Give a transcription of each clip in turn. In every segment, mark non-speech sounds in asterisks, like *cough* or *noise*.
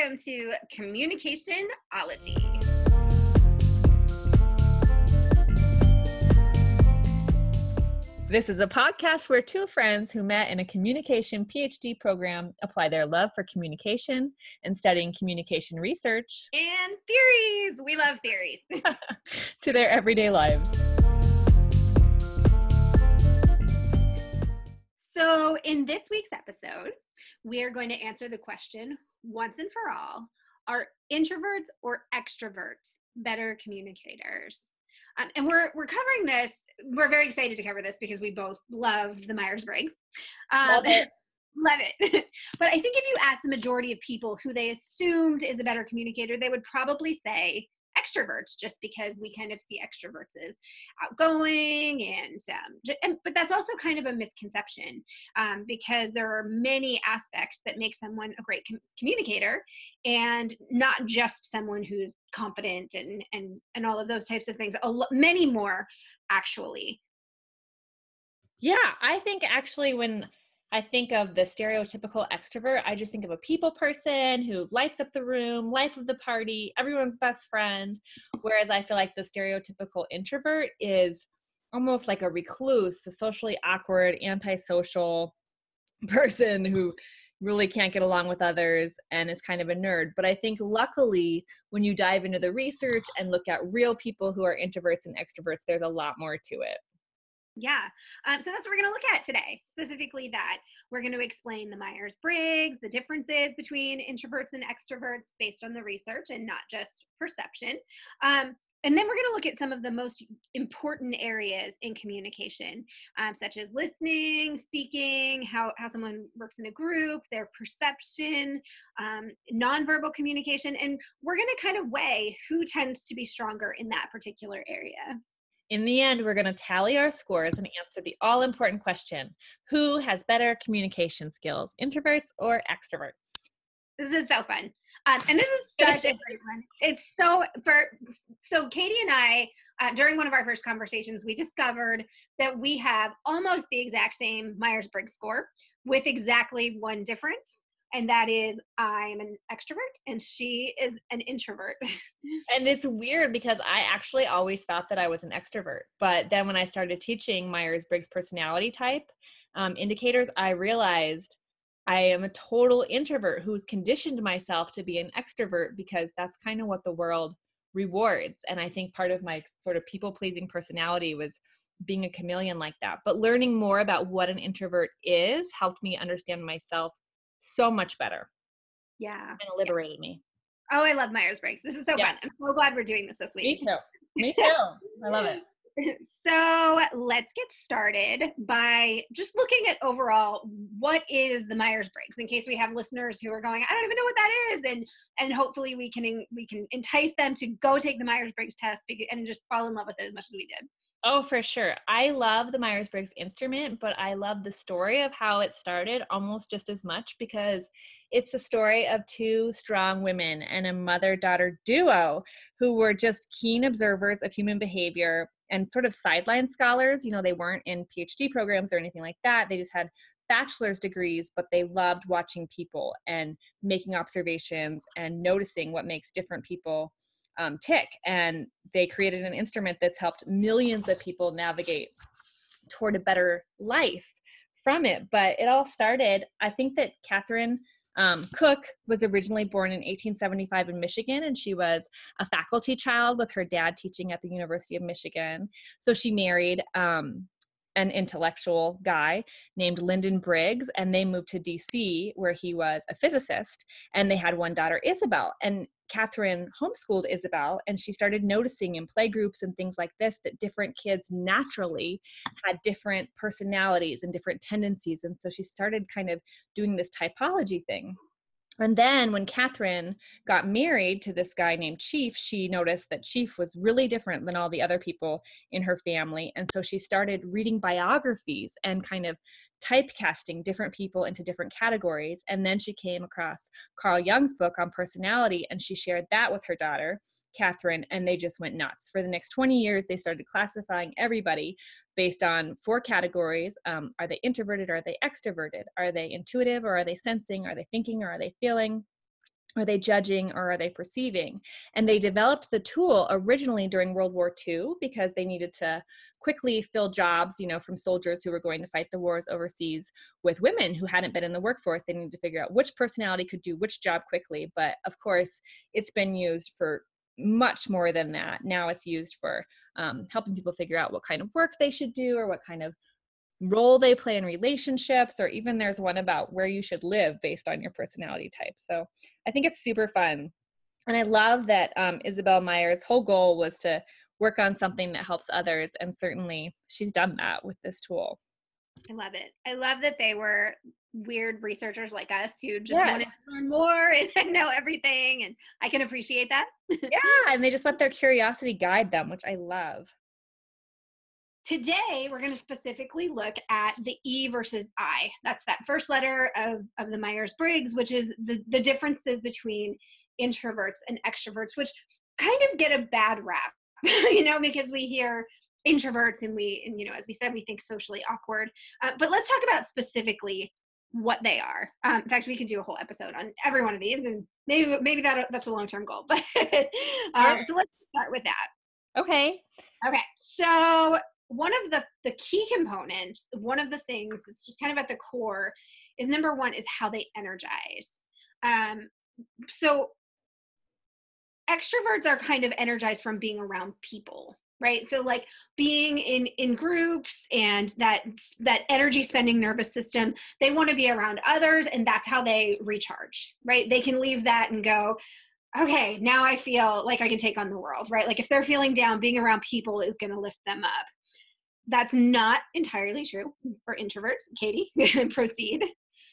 welcome to Communicationology. This is a podcast where two friends who met in a communication PhD program apply their love for communication and studying communication research *laughs* and theories. We love theories *laughs* to their everyday lives. So, in this week's episode, we are going to answer the question once and for all are introverts or extroverts better communicators? Um, and we're, we're covering this. We're very excited to cover this because we both love the Myers Briggs. Um, love it. love it. *laughs* but I think if you ask the majority of people who they assumed is a better communicator, they would probably say extroverts just because we kind of see extroverts as outgoing and, um, and but that's also kind of a misconception um, because there are many aspects that make someone a great com- communicator and not just someone who's confident and and and all of those types of things a lo- many more actually. Yeah i think actually when I think of the stereotypical extrovert, I just think of a people person who lights up the room, life of the party, everyone's best friend. Whereas I feel like the stereotypical introvert is almost like a recluse, a socially awkward, antisocial *laughs* person who really can't get along with others and is kind of a nerd. But I think luckily, when you dive into the research and look at real people who are introverts and extroverts, there's a lot more to it. Yeah. Um, so that's what we're going to look at today, specifically that. We're going to explain the Myers Briggs, the differences between introverts and extroverts based on the research and not just perception. Um, and then we're going to look at some of the most important areas in communication, um, such as listening, speaking, how, how someone works in a group, their perception, um, nonverbal communication. And we're going to kind of weigh who tends to be stronger in that particular area. In the end, we're going to tally our scores and answer the all important question Who has better communication skills, introverts or extroverts? This is so fun. Um, and this is *laughs* such a great one. It's so for so Katie and I uh, during one of our first conversations, we discovered that we have almost the exact same Myers Briggs score with exactly one difference and that is I'm an extrovert and she is an introvert. *laughs* and it's weird because I actually always thought that I was an extrovert, but then when I started teaching Myers Briggs personality type um, indicators, I realized I am a total introvert who's conditioned myself to be an extrovert because that's kind of what the world rewards. And I think part of my sort of people pleasing personality was being a chameleon like that. But learning more about what an introvert is helped me understand myself so much better. Yeah. And it liberated yeah. me. Oh, I love Myers Briggs. This is so yeah. fun. I'm so glad we're doing this this week. Me too. Me too. *laughs* I love it. *laughs* So let's get started by just looking at overall what is the Myers Briggs in case we have listeners who are going, I don't even know what that is, and and hopefully we can we can entice them to go take the Myers Briggs test and just fall in love with it as much as we did. Oh, for sure. I love the Myers Briggs instrument, but I love the story of how it started almost just as much because it's the story of two strong women and a mother daughter duo who were just keen observers of human behavior and sort of sideline scholars. You know, they weren't in PhD programs or anything like that. They just had bachelor's degrees, but they loved watching people and making observations and noticing what makes different people um, tick. And they created an instrument that's helped millions of people navigate toward a better life from it. But it all started, I think that Katharine um, Cook was originally born in 1875 in Michigan, and she was a faculty child with her dad teaching at the University of Michigan. So she married um, an intellectual guy named Lyman Briggs, and they moved to DC, where he was a physicist, and they had one daughter, Isabel. And Katharine homeschooled Isabel and she started noticing in play groups and things like this that different kids naturally had different personalities and different tendencies. And so she started kind of doing this typology thing. And then when Katharine got married to this guy named Chief, she noticed that Chief was really different than all the other people in her family. And so she started reading biographies and kind of typecasting different people into different categories. And then she came across Carl Jung's book on personality and she shared that with her daughter, Katharine, and they just went nuts. For the next 20 years, they started classifying everybody based on four categories um, Are they introverted? Are they extroverted? Are they intuitive? Or are they sensing? Are they thinking? Or are they feeling? Are they judging or are they perceiving? And they developed the tool originally during World War II because they needed to quickly fill jobs, you know, from soldiers who were going to fight the wars overseas with women who hadn't been in the workforce. They needed to figure out which personality could do which job quickly. But of course, it's been used for much more than that. Now it's used for um, helping people figure out what kind of work they should do or what kind of role they play in relationships, or even there's one about where you should live based on your personality type. So I think it's super fun. And I love that um, Isabel Myers' whole goal was to work on something that helps others. And certainly she's done that with this tool. I love it. I love that they were weird researchers like us who just yes. wanted to learn more *laughs* and know everything. And I can appreciate that. *laughs* yeah. And they just let their curiosity guide them, which I love. Today, we're going to specifically look at the E versus I. That's that first letter of, of the Myers Briggs, which is the, the differences between introverts and extroverts, which kind of get a bad rap, *laughs* you know, because we hear introverts and we, and, you know, as we said, we think socially awkward. Uh, but let's talk about specifically what they are. Um, in fact, we could do a whole episode on every one of these, and maybe maybe that that's a long term goal. *laughs* But um, so let's start with that. Okay. Okay. So one of the the key components, one of the things that's just kind of at the core, is number one is how they energize. Um, so extroverts are kind of energized from being around people right? So like being in in groups and that that energy spending nervous system they want to be around others and that's how they recharge right? They can leave that and go okay now i feel like i can take on the world right? Like if they're feeling down being around people is going to lift them up. That's not entirely true for introverts. Katie *laughs* proceed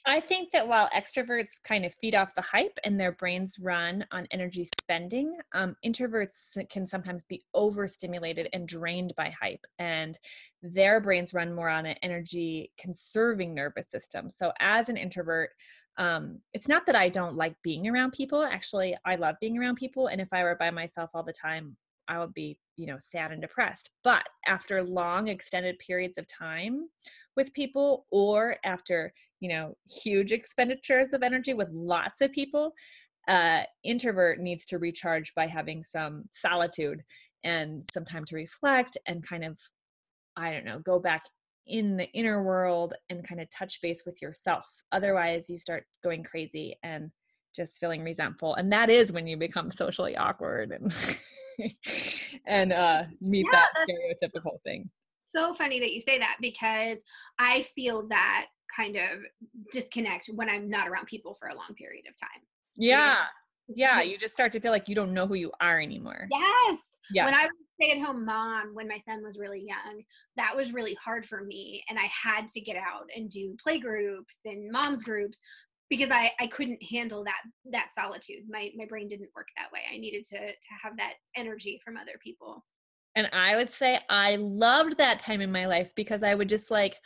I think that while extroverts kind of feed off the hype and their brains run on energy spending, um, introverts can sometimes be overstimulated and drained by hype, and their brains run more on an energy conserving nervous system. So, as an introvert, um, it's not that I don't like being around people. Actually, I love being around people, and if I were by myself all the time, I would be, you know, sad and depressed. But after long, extended periods of time with people, or after you know huge expenditures of energy with lots of people uh introvert needs to recharge by having some solitude and some time to reflect and kind of i don't know go back in the inner world and kind of touch base with yourself. Otherwise you start going crazy and just feeling resentful and that is when you become socially awkward and *laughs* and uh meet yeah, that stereotypical thing. so funny that you say that because i feel that kind of disconnect when I'm not around people for a long period of time. Yeah. Yeah. You just start to feel like you don't know who you are anymore. Yes. Yeah. When I was a stay at home mom, when my son was really young, that was really hard for me. And I had to get out and do play groups and mom's groups because I, I couldn't handle that that solitude. My my brain didn't work that way. I needed to to have that energy from other people. And I would say I loved that time in my life because I would just like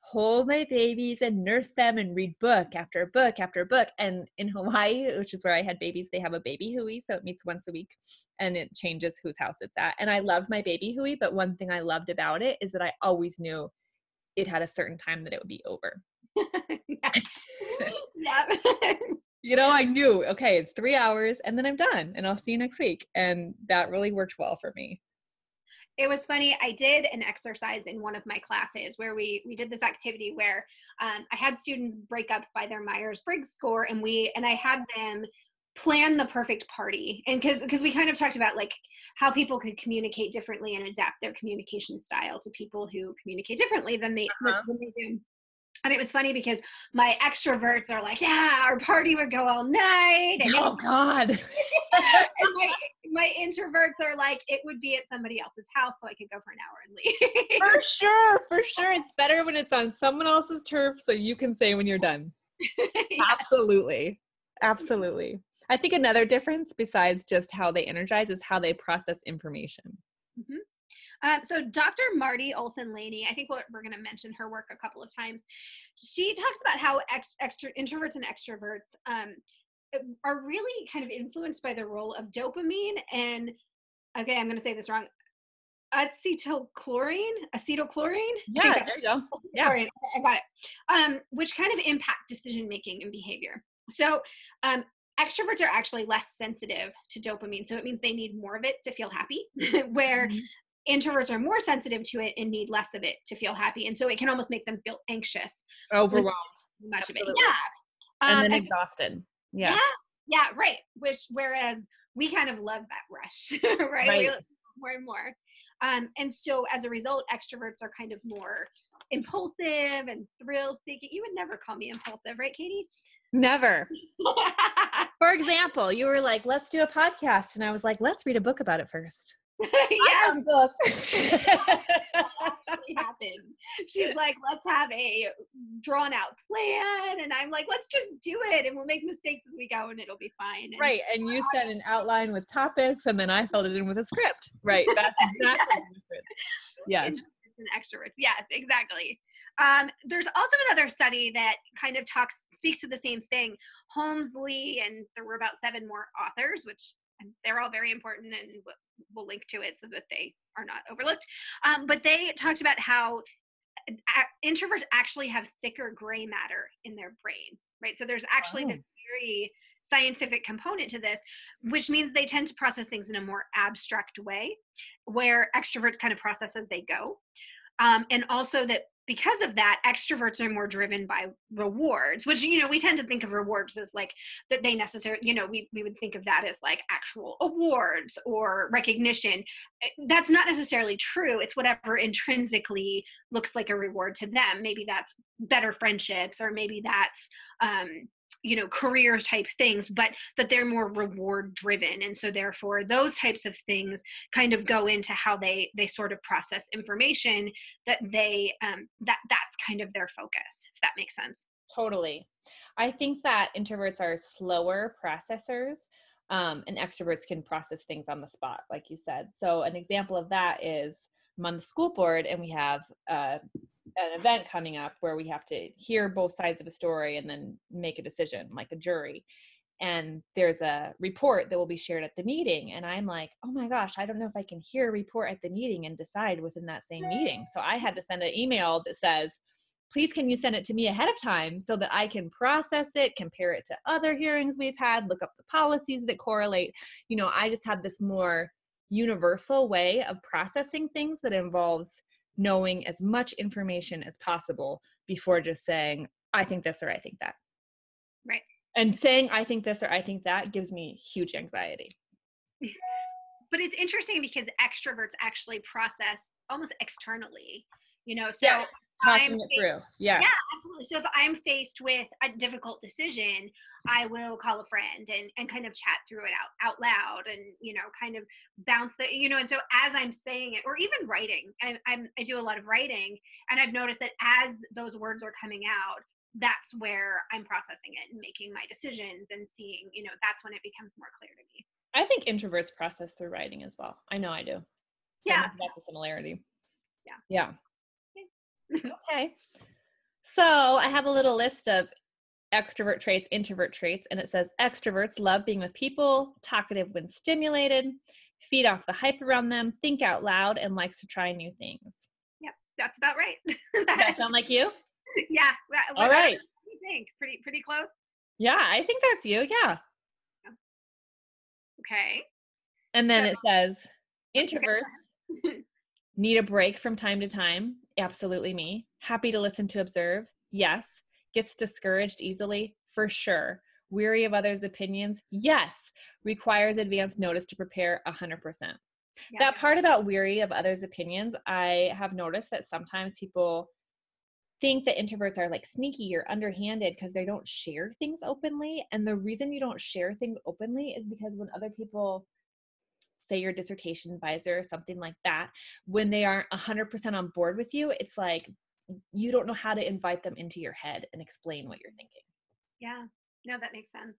hold my babies and nurse them and read book after book after book. And in Hawaii, which is where I had babies, they have a baby hui, so it meets once a week and it changes whose house it's at. And I loved my baby hui, but one thing I loved about it is that I always knew it had a certain time that it would be over. *laughs* *laughs* yeah. *laughs* you know, I knew, okay, it's three hours and then I'm done and I'll see you next week. And that really worked well for me it was funny i did an exercise in one of my classes where we we did this activity where um, i had students break up by their myers-briggs score and we and i had them plan the perfect party and because because we kind of talked about like how people could communicate differently and adapt their communication style to people who communicate differently than they, uh-huh. than they do and it was funny because my extroverts are like, yeah, our party would go all night. And *laughs* oh God. *laughs* and my, my introverts are like, it would be at somebody else's house so I could go for an hour and leave. for *laughs* sure, for sure. It's better when it's on someone else's turf so you can say when you're done. yeah. Absolutely. Absolutely. I think another difference besides just how they energize is how they process information. Mm-hmm. Uh, so Dr. Marti Olsen Laney, I think we're, we're going to mention her work a couple of times. She talks about how ex- extra introverts and extroverts um, are really kind of influenced by the role of dopamine and okay, I'm going to say this wrong. Acetylchlorine, acetylchlorine. Yeah, there you go. Yeah, I got it. Um, which kind of impact decision making and behavior. So, um, extroverts are actually less sensitive to dopamine so it means they need more of it to feel happy *laughs* where mm-hmm introverts are more sensitive to it and need less of it to feel happy. And so it can almost make them feel anxious overwhelmed. much Absolutely. of it. Yeah. And um, then exhausted. Yeah. yeah. Yeah right. Which whereas we kind of love that rush *laughs* right, right. more and more. Um, and so as a result extroverts are kind of more impulsive and thrill seeking. You would never call me impulsive right katie? Never. *laughs* For example you were like let's do a podcast. And i was like let's read a book about it first *laughs* yes. books. *laughs* actually happened. She's like, let's have a drawn out plan. And I'm like, let's just do it and we'll make mistakes as we go and it'll be fine. And right. And you said an outline with topics and then I filled it in with a script. Right. That's *laughs* exactly yes. yes. And extroverts. Yes, exactly. Um, there's also another study that kind of talks speaks to the same thing. Holmes, Lee, and there were about seven more authors, which they're all very important and we'll link to it so that they are not overlooked. Um, but they talked about how introverts actually have thicker gray matter in their brain, right? So there's actually oh. this very scientific component to this, which means they tend to process things in a more abstract way, where extroverts kind of process as they go. Um, and also that because of that extroverts are more driven by rewards which you know we tend to think of rewards as like that they necessarily you know we, we would think of that as like actual awards or recognition. Eh, that's not necessarily true. It's whatever intrinsically looks like a reward to them. Maybe that's better friendships or maybe that's um you know career type things but that they're more reward driven. And so therefore those types of things kind of go into how they they sort of process information that they um that that's kind of their focus if that makes sense. Totally. I think that introverts are slower processors um, and extroverts can process things on the spot like you said. So an example of that is i'm on the school board and we have uh, an event coming up where we have to hear both sides of a story and then make a decision like a jury. And there's a report that will be shared at the meeting and i'm like oh my gosh i don't know if i can hear a report at the meeting and decide within that same meeting. So i had to send an email that says please can you send it to me ahead of time so that i can process it compare it to other hearings we've had look up the policies that correlate. You know i just had this more universal way of processing things that involves knowing as much information as possible before just saying, I think this or I think that. Right. And saying I think this or I think that gives me huge anxiety. *laughs* But it's interesting because extroverts actually process almost externally, you know. So yes talking it through. Yeah. Yeah, absolutely. So if I'm faced with a difficult decision, I will call a friend and, and kind of chat through it out out loud and you know kind of bounce the you know and so as I'm saying it or even writing I, I'm I do a lot of writing and I've noticed that as those words are coming out that's where I'm processing it and making my decisions and seeing you know that's when it becomes more clear to me. I think introverts process through writing as well. I know I do. So yeah, that's a similarity. Yeah. Yeah okay. So I have a little list of extrovert traits, introvert traits, and it says extroverts love being with people, talkative when stimulated, feed off the hype around them, think out loud, and likes to try new things. Yep, that's about right. *laughs* Does that sound like you? *laughs* Yeah. All right. What do you think? Pretty pretty close? Yeah, I think that's you. Yeah. Okay. And then so, it says introverts *laughs* need a break from time to time Absolutely me. Happy to listen to observe. Yes. Gets discouraged easily? For sure. Weary of others' opinions? Yes. Requires advance notice to prepare 100%. Yeah. That part about weary of others' opinions, I have noticed that sometimes people think that introverts are like sneaky or underhanded because they don't share things openly. And the reason you don't share things openly is because when other people say your dissertation advisor or something like that, when they aren't 100% on board with you, it's like you don't know how to invite them into your head and explain what you're thinking. Yeah, no, that makes sense.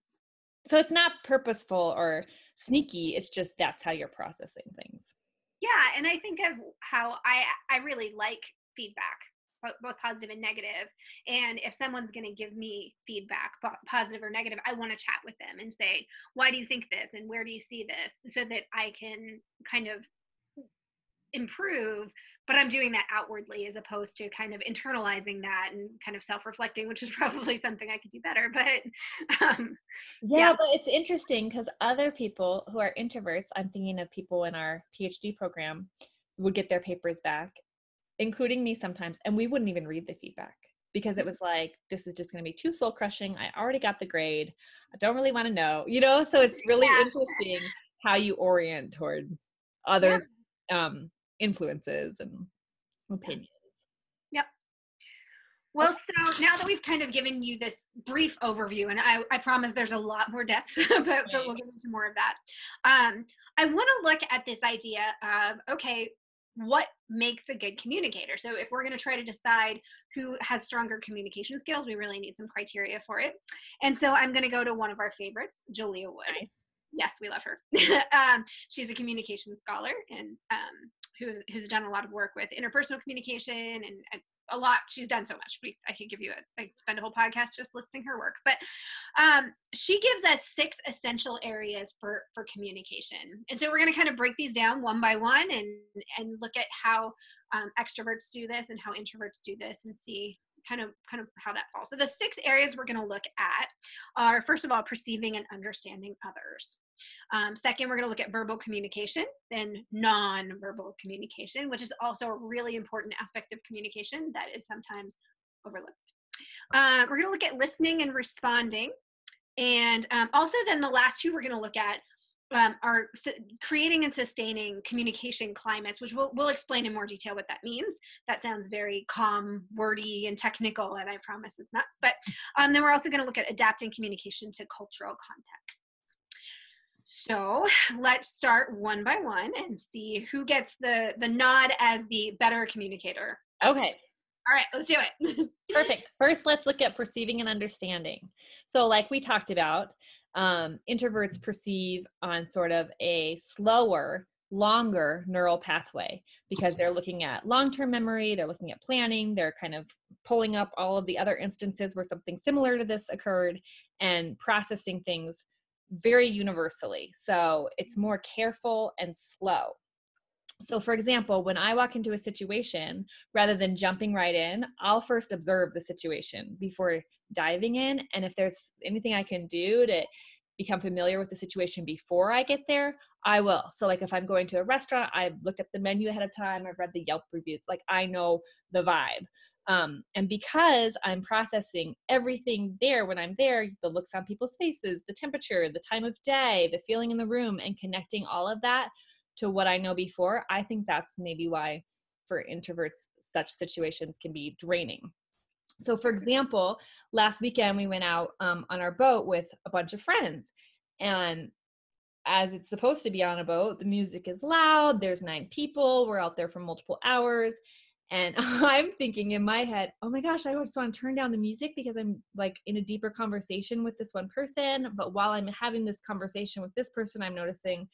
So it's not purposeful or sneaky, it's just that's how you're processing things. Yeah, and I think of how I I really like feedback both positive and negative. And if someone's going to give me feedback positive or negative i want to chat with them and say why do you think this? And where do you see this? So that i can kind of improve but i'm doing that outwardly as opposed to kind of internalizing that and kind of self-reflecting which is *laughs* probably something i could do better but um, yeah, yeah. but it's interesting because other people who are introverts i'm thinking of people in our phd program would get their papers back including me sometimes and we wouldn't even read the feedback because it was like this is just going to be too soul crushing. I already got the grade. I don't really want to know you know? So it's really yeah. interesting how you orient toward others yeah. um influences and opinions. Yep. Well so now that we've kind of given you this brief overview and i, I promise there's a lot more depth *laughs* but, but we'll get into more of that um, i want to look at this idea of okay what makes a good communicator. So if we're going to try to decide who has stronger communication skills, we really need some criteria for it. And so I'm going to go to one of our favorites, Julia Wood. Nice. Yes, we love her. *laughs* um, she's a communication scholar and um, who's who's done a lot of work with interpersonal communication and, and a lot. She's done so much. We, I could give you a, I spend a whole podcast just listing her work. But um, she gives us six essential areas for for communication, and so we're going to kind of break these down one by one and and look at how um, extroverts do this and how introverts do this, and see kind of kind of how that falls. So the six areas we're going to look at are first of all perceiving and understanding others. Um, second, we're going to look at verbal communication, then non-verbal communication, which is also a really important aspect of communication that is sometimes overlooked. Uh, we're going to look at listening and responding. And um, also then the last two we're going to look at um, are creating and sustaining communication climates, which we'll, we'll explain in more detail what that means. That sounds very calm, wordy, and technical, and I promise it's not. But um, then we're also going to look at adapting communication to cultural context. So *sighs* let's start one by one and see who gets the the nod as the better communicator. Okay. All right, let's do it. *laughs* Perfect. First, let's look at perceiving and understanding. So, like we talked about, um, introverts perceive on sort of a slower, longer neural pathway because they're looking at long term memory, they're looking at planning, they're kind of pulling up all of the other instances where something similar to this occurred and processing things very universally. So it's more careful and slow. So, for example, when I walk into a situation, rather than jumping right in, I'll first observe the situation before diving in. And if there's anything I can do to become familiar with the situation before I get there, I will. So, like if I'm going to a restaurant, I've looked up the menu ahead of time, I've read the Yelp reviews, like I know the vibe. Um, and because I'm processing everything there when I'm there, the looks on people's faces, the temperature, the time of day, the feeling in the room, and connecting all of that to what I know before, I think that's maybe why for introverts, such situations can be draining. So, for example, last weekend we went out um, on our boat with a bunch of friends, and as it's supposed to be on a boat, the music is loud, there's nine people, we're out there for multiple hours, and *laughs* I'm thinking in my head, oh my gosh, I just want to turn down the music because I'm like in a deeper conversation with this one person. But while I'm having this conversation with this person, I'm noticing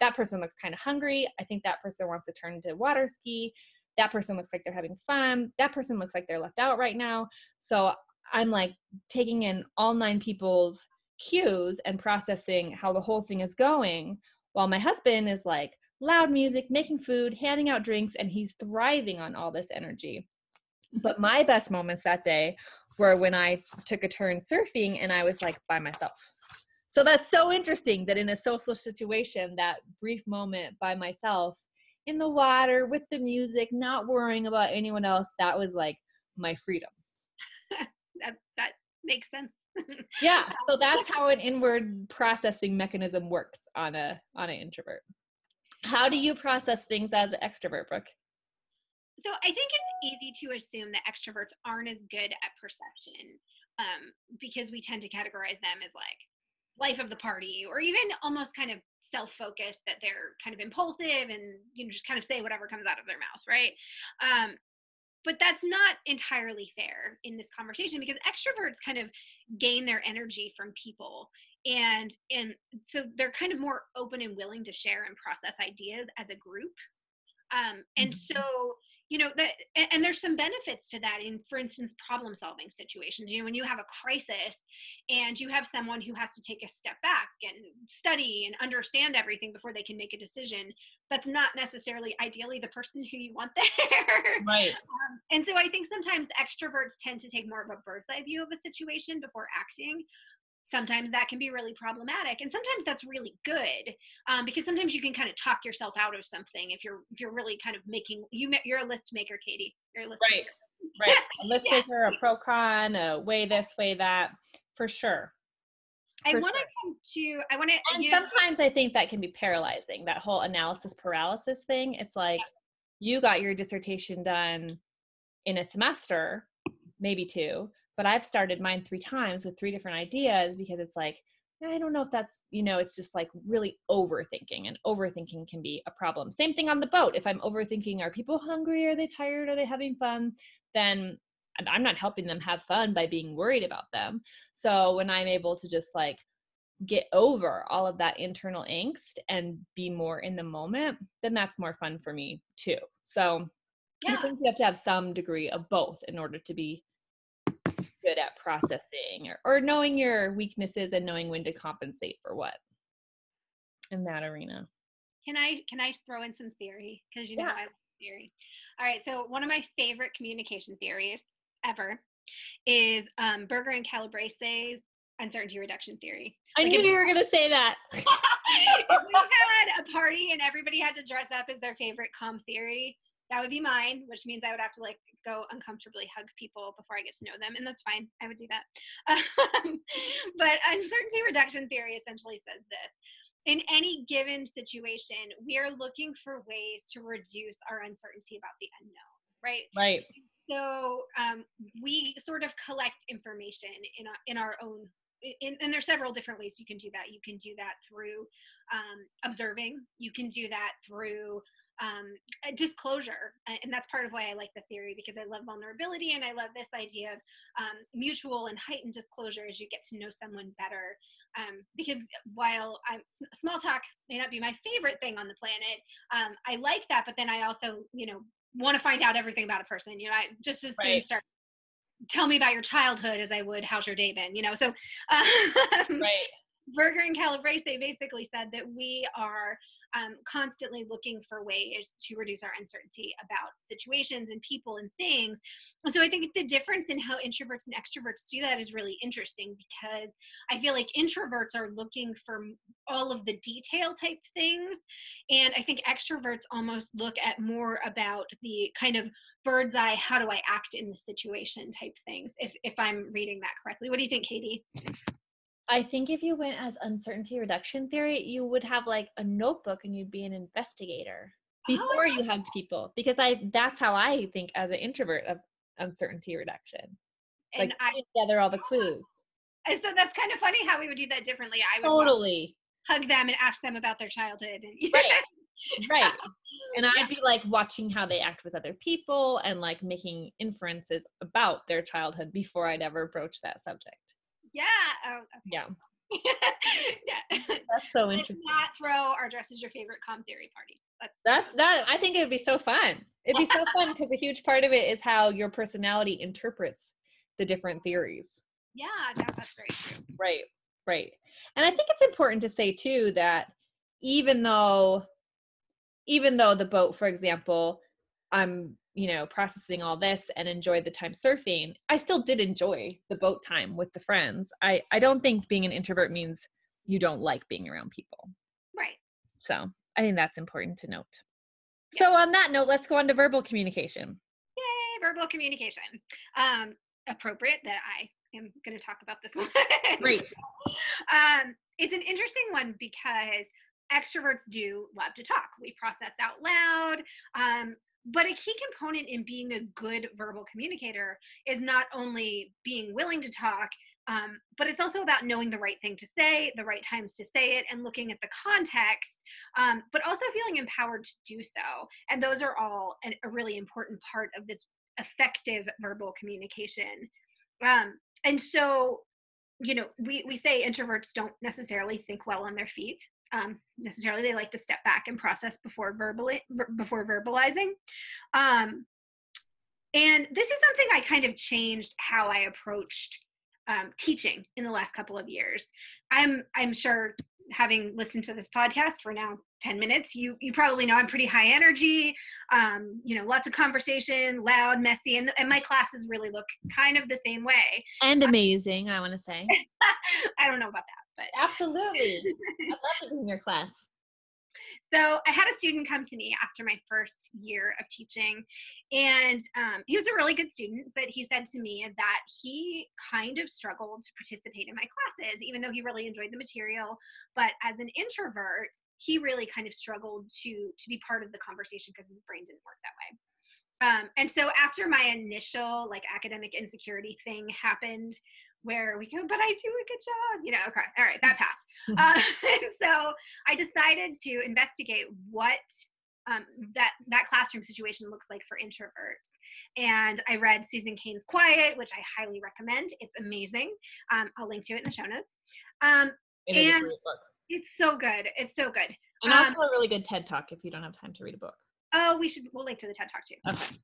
that person looks kind of hungry. I think that person wants to turn to water ski. That person looks like they're having fun. That person looks like they're left out right now. So I'm like taking in all nine people's cues and processing how the whole thing is going while my husband is like loud music, making food, handing out drinks, and he's thriving on all this energy. But my best moments that day were when I took a turn surfing and I was like by myself. So that's so interesting that in a social situation, that brief moment by myself in the water with the music, not worrying about anyone else, that was like my freedom. *laughs* that that makes sense. yeah, *laughs* so that's how an inward processing mechanism works on a on an introvert. How do you process things as an extrovert, Brooke? So I think it's easy to assume that extroverts aren't as good at perception um, because we tend to categorize them as like life of the party or even almost kind of self-focused that they're kind of impulsive and you know just kind of say whatever comes out of their mouth right um, but that's not entirely fair in this conversation because extroverts kind of gain their energy from people and and so they're kind of more open and willing to share and process ideas as a group. Um, and mm-hmm. so you know that and, there's some benefits to that in for instance problem solving situations. You know when you have a crisis and you have someone who has to take a step back and study and understand everything before they can make a decision that's not necessarily ideally the person who you want *laughs* there. Right. Um, and so i think sometimes extroverts tend to take more of a bird's eye view of a situation before acting sometimes that can be really problematic and sometimes that's really good um, because sometimes you can kind of talk yourself out of something if you're if you're really kind of making you you're a list maker katie you're a list right maker. right *laughs* a list yeah. maker a pro con a way this way that for sure I want to sure. come to. I want to. And sometimes I think that can be paralyzing. That whole analysis paralysis thing. It's like yeah. you got your dissertation done in a semester, maybe two, but I've started mine three times with three different ideas because it's like, I don't know if that's, you know, it's just like really overthinking and overthinking can be a problem. Same thing on the boat. If I'm overthinking, are people hungry? Are they tired? Are they having fun? Then I'm not helping them have fun by being worried about them. So when I'm able to just like get over all of that internal angst and be more in the moment, then that's more fun for me too. So yeah. I think you have to have some degree of both in order to be good at processing or, or knowing your weaknesses and knowing when to compensate for what in that arena. Can I can I throw in some theory? Because you know yeah. I love theory. All right, so one of my favorite communication theories ever is um, Berger and Calabrese's uncertainty reduction theory. I like knew you were going to say that. *laughs* if we had a party and everybody had to dress up as their favorite com theory, that would be mine, which means I would have to like go uncomfortably hug people before I get to know them, and that's fine. I would do that. *laughs* Um, but uncertainty reduction theory essentially says this. In any given situation, we are looking for ways to reduce our uncertainty about the unknown, right? Right. So um, we sort of collect information in our, in our own in, and there's several different ways you can do that. You can do that through um, observing. You can do that through um, disclosure. And that's part of why I like the theory because I love vulnerability and I love this idea of um, mutual and heightened disclosure as you get to know someone better. Um, because while I'm, small talk may not be my favorite thing on the planet, um, I like that. But then I also, you know, want to find out everything about a person. You know, I just as soon right. start tell me about your childhood as I would how's your day been. You know, so *laughs* um, right. Berger and Calabrese basically said that we are um, constantly looking for ways to reduce our uncertainty about situations and people and things. And so I think the difference in how introverts and extroverts do that is really interesting because I feel like introverts are looking for all of the detail type things. And I think extroverts almost look at more about the kind of bird's eye, how do I act in the situation type things, if, if I'm reading that correctly. What do you think, Katie? I think if you went as uncertainty reduction theory, you would have like a notebook and you'd be an investigator before oh. you hugged people because I that's how I think as an introvert of uncertainty reduction. And like I, gather all the clues. And so that's kind of funny how we would do that differently. I would totally hug them and ask them about their childhood. *laughs* Right. right. And I'd be like watching how they act with other people and like making inferences about their childhood before I'd ever approach that subject. Yeah. Oh, okay. Yeah. *laughs* yeah. That's so interesting. Let's not throw our dress as your favorite com theory party. That's that's that. I think it would be so fun. It'd be so fun because a huge part of it is how your personality interprets the different theories. Yeah, no, that's very true. Right, right. And I think it's important to say too that even though, even though the boat, for example, I'm you know processing all this and enjoyed the time surfing i still did enjoy the boat time with the friends. I i don't think being an introvert means you don't like being around people. Right. So i think that's important to note. Yeah. so on that note let's go on to verbal communication. Yay verbal communication. Um appropriate that i am going to talk about this one. *laughs* Great. Um it's an interesting one because extroverts do love to talk. We process out loud. Um, but a key component in being a good verbal communicator is not only being willing to talk um, but it's also about knowing the right thing to say the right times to say it and looking at the context um, but also feeling empowered to do so. And those are all an, a really important part of this effective verbal communication. Um, and so you know we, we say introverts don't necessarily think well on their feet um, necessarily they like to step back and process before verbally before verbalizing. Um, and this is something I kind of changed how I approached um, teaching in the last couple of years. I'm I'm sure having listened to this podcast for now 10 minutes you you probably know i'm pretty high energy um, you know lots of conversation loud messy and, and my classes really look kind of the same way. And amazing i want to say. *laughs* I don't know about that but *laughs* absolutely i'd love to be in your class so I had a student come to me after my first year of teaching, and um, he was a really good student, but he said to me that he kind of struggled to participate in my classes, even though he really enjoyed the material. But as an introvert, he really kind of struggled to to be part of the conversation because his brain didn't work that way. Um, and so after my initial like academic insecurity thing happened where we go, but I do a good job. You know, okay, all right, that *laughs* passed. uh, and *laughs* so I decided to investigate what um, that that classroom situation looks like for introverts. And I read Susan Cain's Quiet, which I highly recommend. It's amazing. Um, I'll link to it in the show notes. Um, it and it's so good. It's so good. And also um, a really good TED Talk if you don't have time to read a book. Oh, we should. We'll link to the TED Talk too. Okay.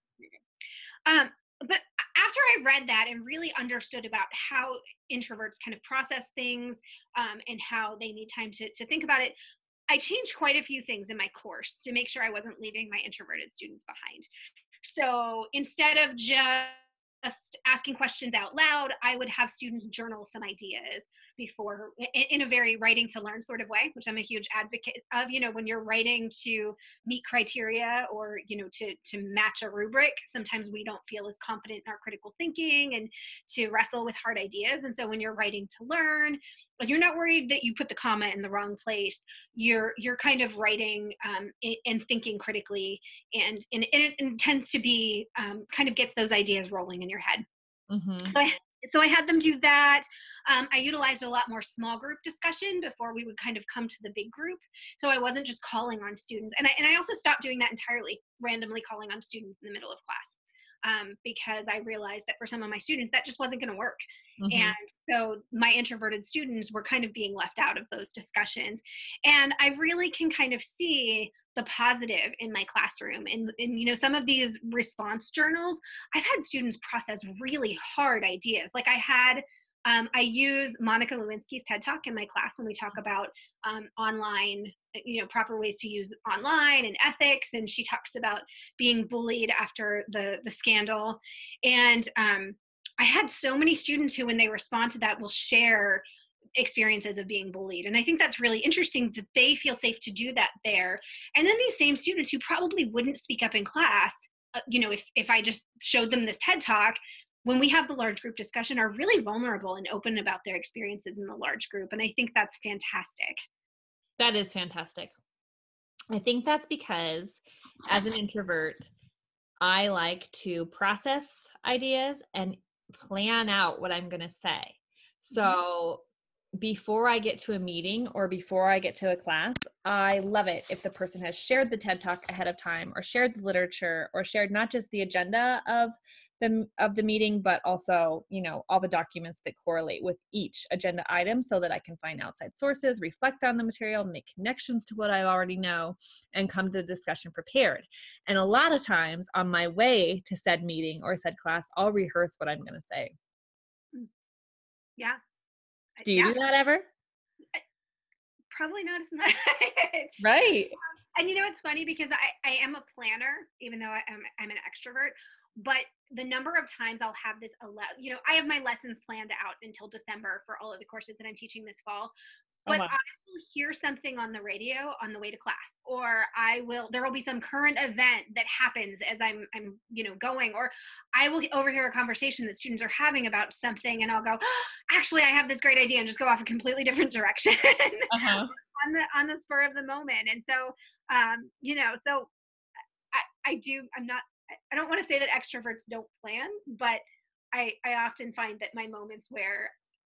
Um, but after I read that and really understood about how introverts kind of process things um, and how they need time to, to think about it, I changed quite a few things in my course to make sure I wasn't leaving my introverted students behind. So instead of just asking questions out loud, I would have students journal some ideas before in a very writing to learn sort of way which i'm a huge advocate of you know when you're writing to meet criteria or you know to to match a rubric sometimes we don't feel as confident in our critical thinking and to wrestle with hard ideas. And so when you're writing to learn you're not worried that you put the comma in the wrong place you're you're kind of writing um, and thinking critically and, and, it, tends to be um, kind of gets those ideas rolling in your head mm-hmm. so, I, so I had them do that um, I utilized a lot more small group discussion before we would kind of come to the big group. So I wasn't just calling on students. And I, and I also stopped doing that entirely, randomly calling on students in the middle of class. Um, because I realized that for some of my students, that just wasn't going to work. Mm-hmm. And so my introverted students were kind of being left out of those discussions. And I really can kind of see the positive in my classroom. And, and you know, some of these response journals, I've had students process really hard ideas. Like I had um, I use Monica Lewinsky's TED Talk in my class when we talk about um, online, you know, proper ways to use online and ethics. And she talks about being bullied after the the scandal. And um, I had so many students who, when they respond to that, will share experiences of being bullied. And I think that's really interesting that they feel safe to do that there. And then these same students who probably wouldn't speak up in class, uh, you know, if if I just showed them this TED Talk, when we have the large group discussion are really vulnerable and open about their experiences in the large group and i think that's fantastic that is fantastic i think that's because as an introvert i like to process ideas and plan out what i'm going to say so mm-hmm. Before I get to a meeting or before I get to a class, I love it if the person has shared the TED Talk ahead of time or shared the literature or shared not just the agenda of the of the meeting but also you know all the documents that correlate with each agenda item so that i can find outside sources reflect on the material make connections to what i already know and come to the discussion prepared. And a lot of times on my way to said meeting or said class i'll rehearse what i'm going to say. Hmm. yeah do you yeah. do that ever probably not as *laughs* much *laughs* right um, and you know it's funny because i i am a planner even though I am, i'm an extrovert but the number of times I'll have this you know, I have my lessons planned out until December for all of the courses that I'm teaching this fall. But. I will hear something on the radio on the way to class, or I will, there will be some current event that happens as I'm, I'm, you know, going, or I will overhear a conversation that students are having about something and I'll go, oh, *gasps* actually, I have this great idea and just go off a completely *laughs* different direction uh-huh. *laughs* on the, on the spur of the moment. And so, um, you know, so I, I do, I'm not I don't want to say that extroverts don't plan, but I I often find that my moments where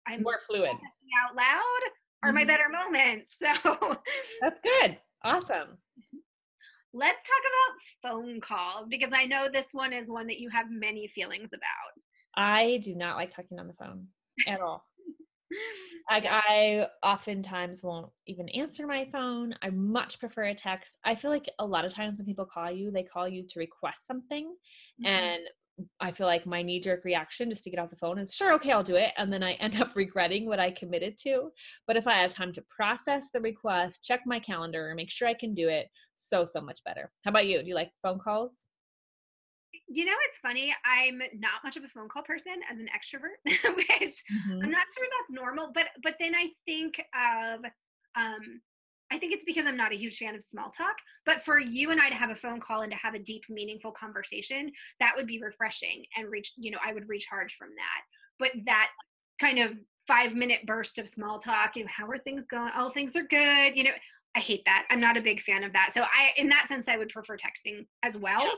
I'm more fluid out loud are mm-hmm. my better moments. *laughs* So that's good. Awesome. Let's talk about phone calls because I know this one is one that you have many feelings about. I do not like talking on the phone at all. *laughs* Like I oftentimes won't even answer my phone. I much prefer a text. I feel like a lot of times when people call you, they call you to request something. Mm-hmm. And I feel like my knee jerk reaction just to get off the phone is sure, okay, I'll do it. And then I *laughs* end up regretting what I committed to. But if I have time to process the request, check my calendar, make sure I can do it, so, so much better. How about you? Do you like phone calls? You know, it's funny. I'm not much of a phone call person as an extrovert, *laughs* which mm-hmm. I'm not sure that's normal. But but then I think of um I think it's because I'm not a huge fan of small talk. But for you and I to have a phone call and to have a deep, meaningful conversation, that would be refreshing and reach, you know, I would recharge from that. But that kind of five minute burst of small talk, you know, how are things going? Oh, things are good. You know, I hate that. I'm not a big fan of that. So I, in that sense, I would prefer texting as well.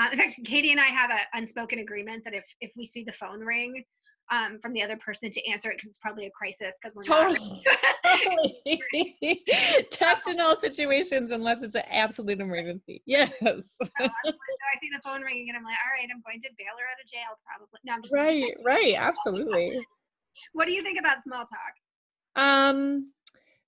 Uh, in fact, Katie and I have an unspoken agreement that if if we see the phone ring, um, from the other person to answer it because it's probably a crisis because we're totally. totally. *laughs* Text in all situations unless it's an absolute emergency. Yes. *laughs* so I see the phone ringing and I'm like, all right, I'm going to bail her out of jail probably. No, I'm just right, right, absolutely. *laughs* what do you think about small talk? Um,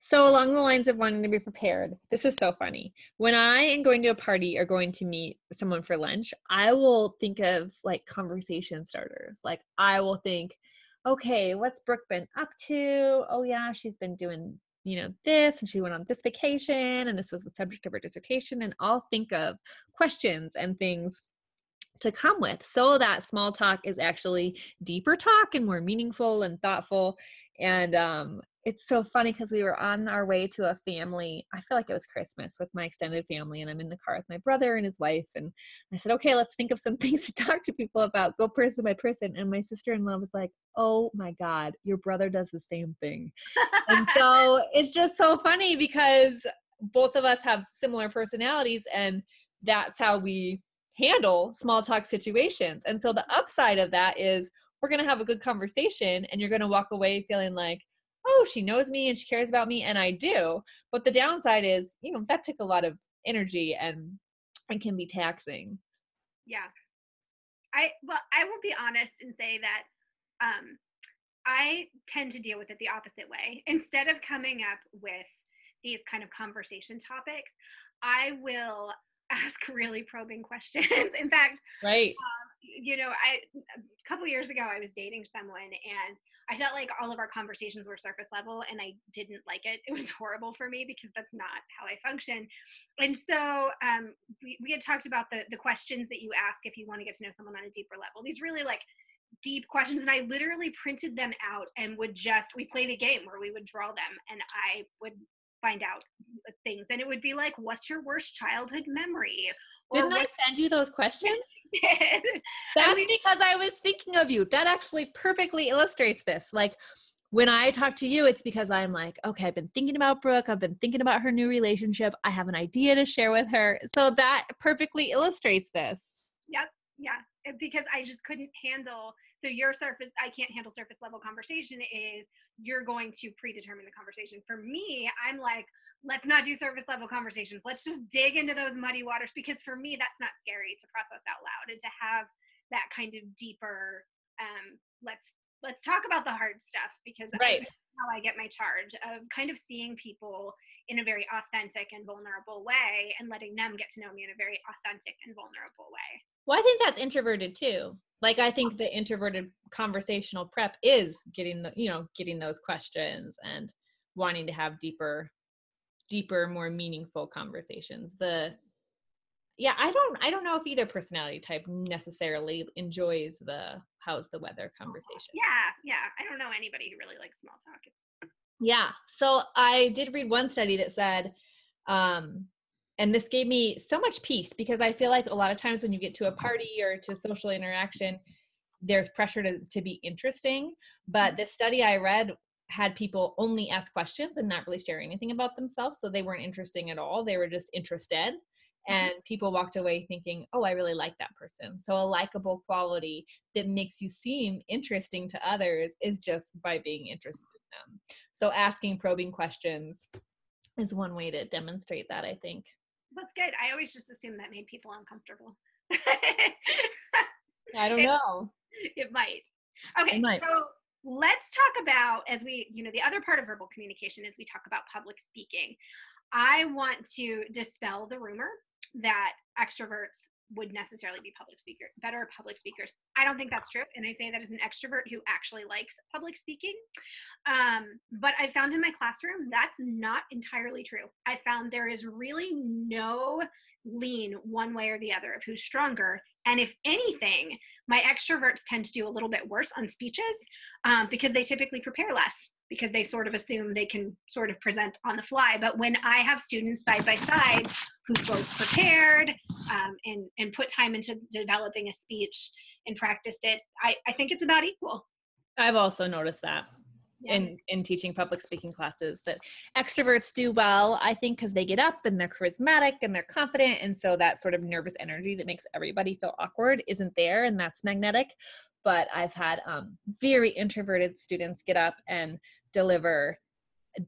so, along the lines of wanting to be prepared, this is so funny. When I am going to a party or going to meet someone for lunch, I will think of like conversation starters. Like, I will think, okay, what's Brooke been up to? Oh, yeah, she's been doing, you know, this and she went on this vacation and this was the subject of her dissertation. And I'll think of questions and things to come with so that small talk is actually deeper talk and more meaningful and thoughtful and um it's so funny because we were on our way to a family. I feel like it was Christmas with my extended family, and I'm in the car with my brother and his wife. And I said, okay, let's think of some *laughs* things to talk to people about, go person by person. And my sister in law was like, oh my God, your brother does the same thing. and *laughs* so it's just so funny because both of us have similar personalities, and that's how we handle small talk situations. And so the upside of that is we're going to have a good conversation, and you're going to walk away feeling like, oh, she knows me and she cares about me, and I do. But the downside is, you know, that took a lot of energy and and can be taxing. Yeah. I well, I will be honest and say that um I tend to deal with it the opposite way. Instead of coming up with these kind of conversation topics, I will *laughs* ask really probing questions. *laughs* In fact, right. Um, you know, I a couple years ago I was dating someone and I felt like all of our conversations were surface level and I didn't like it. It was *laughs* horrible for me because that's not how I function. And so um, we, we had talked about the, the questions that you ask if you want to get to know someone on a deeper level. These really like deep questions. And I literally printed them out and would just, we played a game where we would draw them and I would find out things. And it would be like, what's your worst childhood memory? Didn't I send you those questions? *laughs* That's because I was thinking of you. That actually perfectly illustrates this. Like when I talk to you, it's because I'm like, okay, I've been thinking about Brooke. I've been thinking about her new relationship. I have an idea to share with her. So that perfectly illustrates this. Yep. Yeah. Because I just couldn't handle so your surface i can't handle surface level conversation is you're going to predetermine the conversation for me i'm like let's not do surface level conversations. Let's just dig into those muddy waters because for me, that's not scary to process out loud and to have that kind of deeper, um, let's let's talk about the hard stuff because right. how I get my charge of kind of seeing people in a very authentic and vulnerable way and letting them get to know me in a very authentic and vulnerable way. Well, I think that's introverted too. Like I think the introverted conversational prep is getting the, you know, getting those questions and wanting to have deeper deeper more meaningful conversations. The yeah i don't i don't know if either personality type necessarily enjoys the how's the weather conversation. Yeah yeah i don't know anybody who really likes small talk. Yeah so i did read one study that said um and this gave me so much peace because i feel like a lot of times when you get to a party or to social interaction there's pressure to, to be interesting. But this study i read had people only ask questions and not really share anything about themselves. So they weren't interesting at all. They were just interested. Mm-hmm. And people walked away thinking, oh, I really like that person. So a likable quality that makes you seem interesting to others is just by being interested in them. So asking probing questions is one way to demonstrate that, I think. That's good. I always just assumed that made people uncomfortable. I *laughs* don't know. It might. Okay, it might. so let's talk about as we you know the other part of verbal communication is we talk about public speaking. I want to dispel the rumor that extroverts would necessarily be public speaker better public speakers. I don't think that's true and i say that as an extrovert who actually likes public speaking. Um, but i found in my classroom that's not entirely true. I found there is really no lean one way or the other of who's stronger and if anything my extroverts tend to do a little bit worse on speeches um, because they typically prepare less because they sort of assume they can sort of present on the fly. But when I have students side by side who've both prepared um, and, and put time into developing a speech and practiced it, I, I think it's about equal. I've also noticed that. In in teaching public speaking classes that extroverts do well i think because they get up and they're charismatic and they're confident and so that sort of nervous energy that makes everybody feel awkward isn't there and that's magnetic but i've had um, very introverted students get up and deliver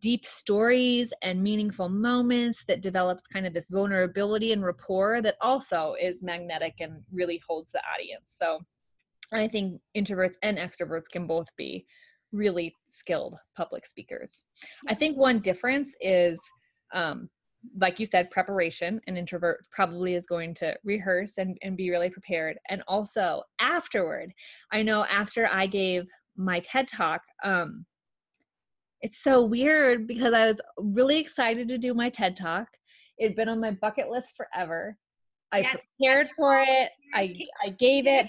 deep stories and meaningful moments that develops kind of this vulnerability and rapport that also is magnetic and really holds the audience. So I think introverts and extroverts can both be really skilled public speakers. I think one difference is, um, like you said, preparation. An introvert probably is going to rehearse and, and be really prepared. And also afterward, I know after I gave my TED talk, um, it's so weird because I was really excited to do my TED Talk. It'd been on my bucket list forever. I yes, prepared for it. I I gave it.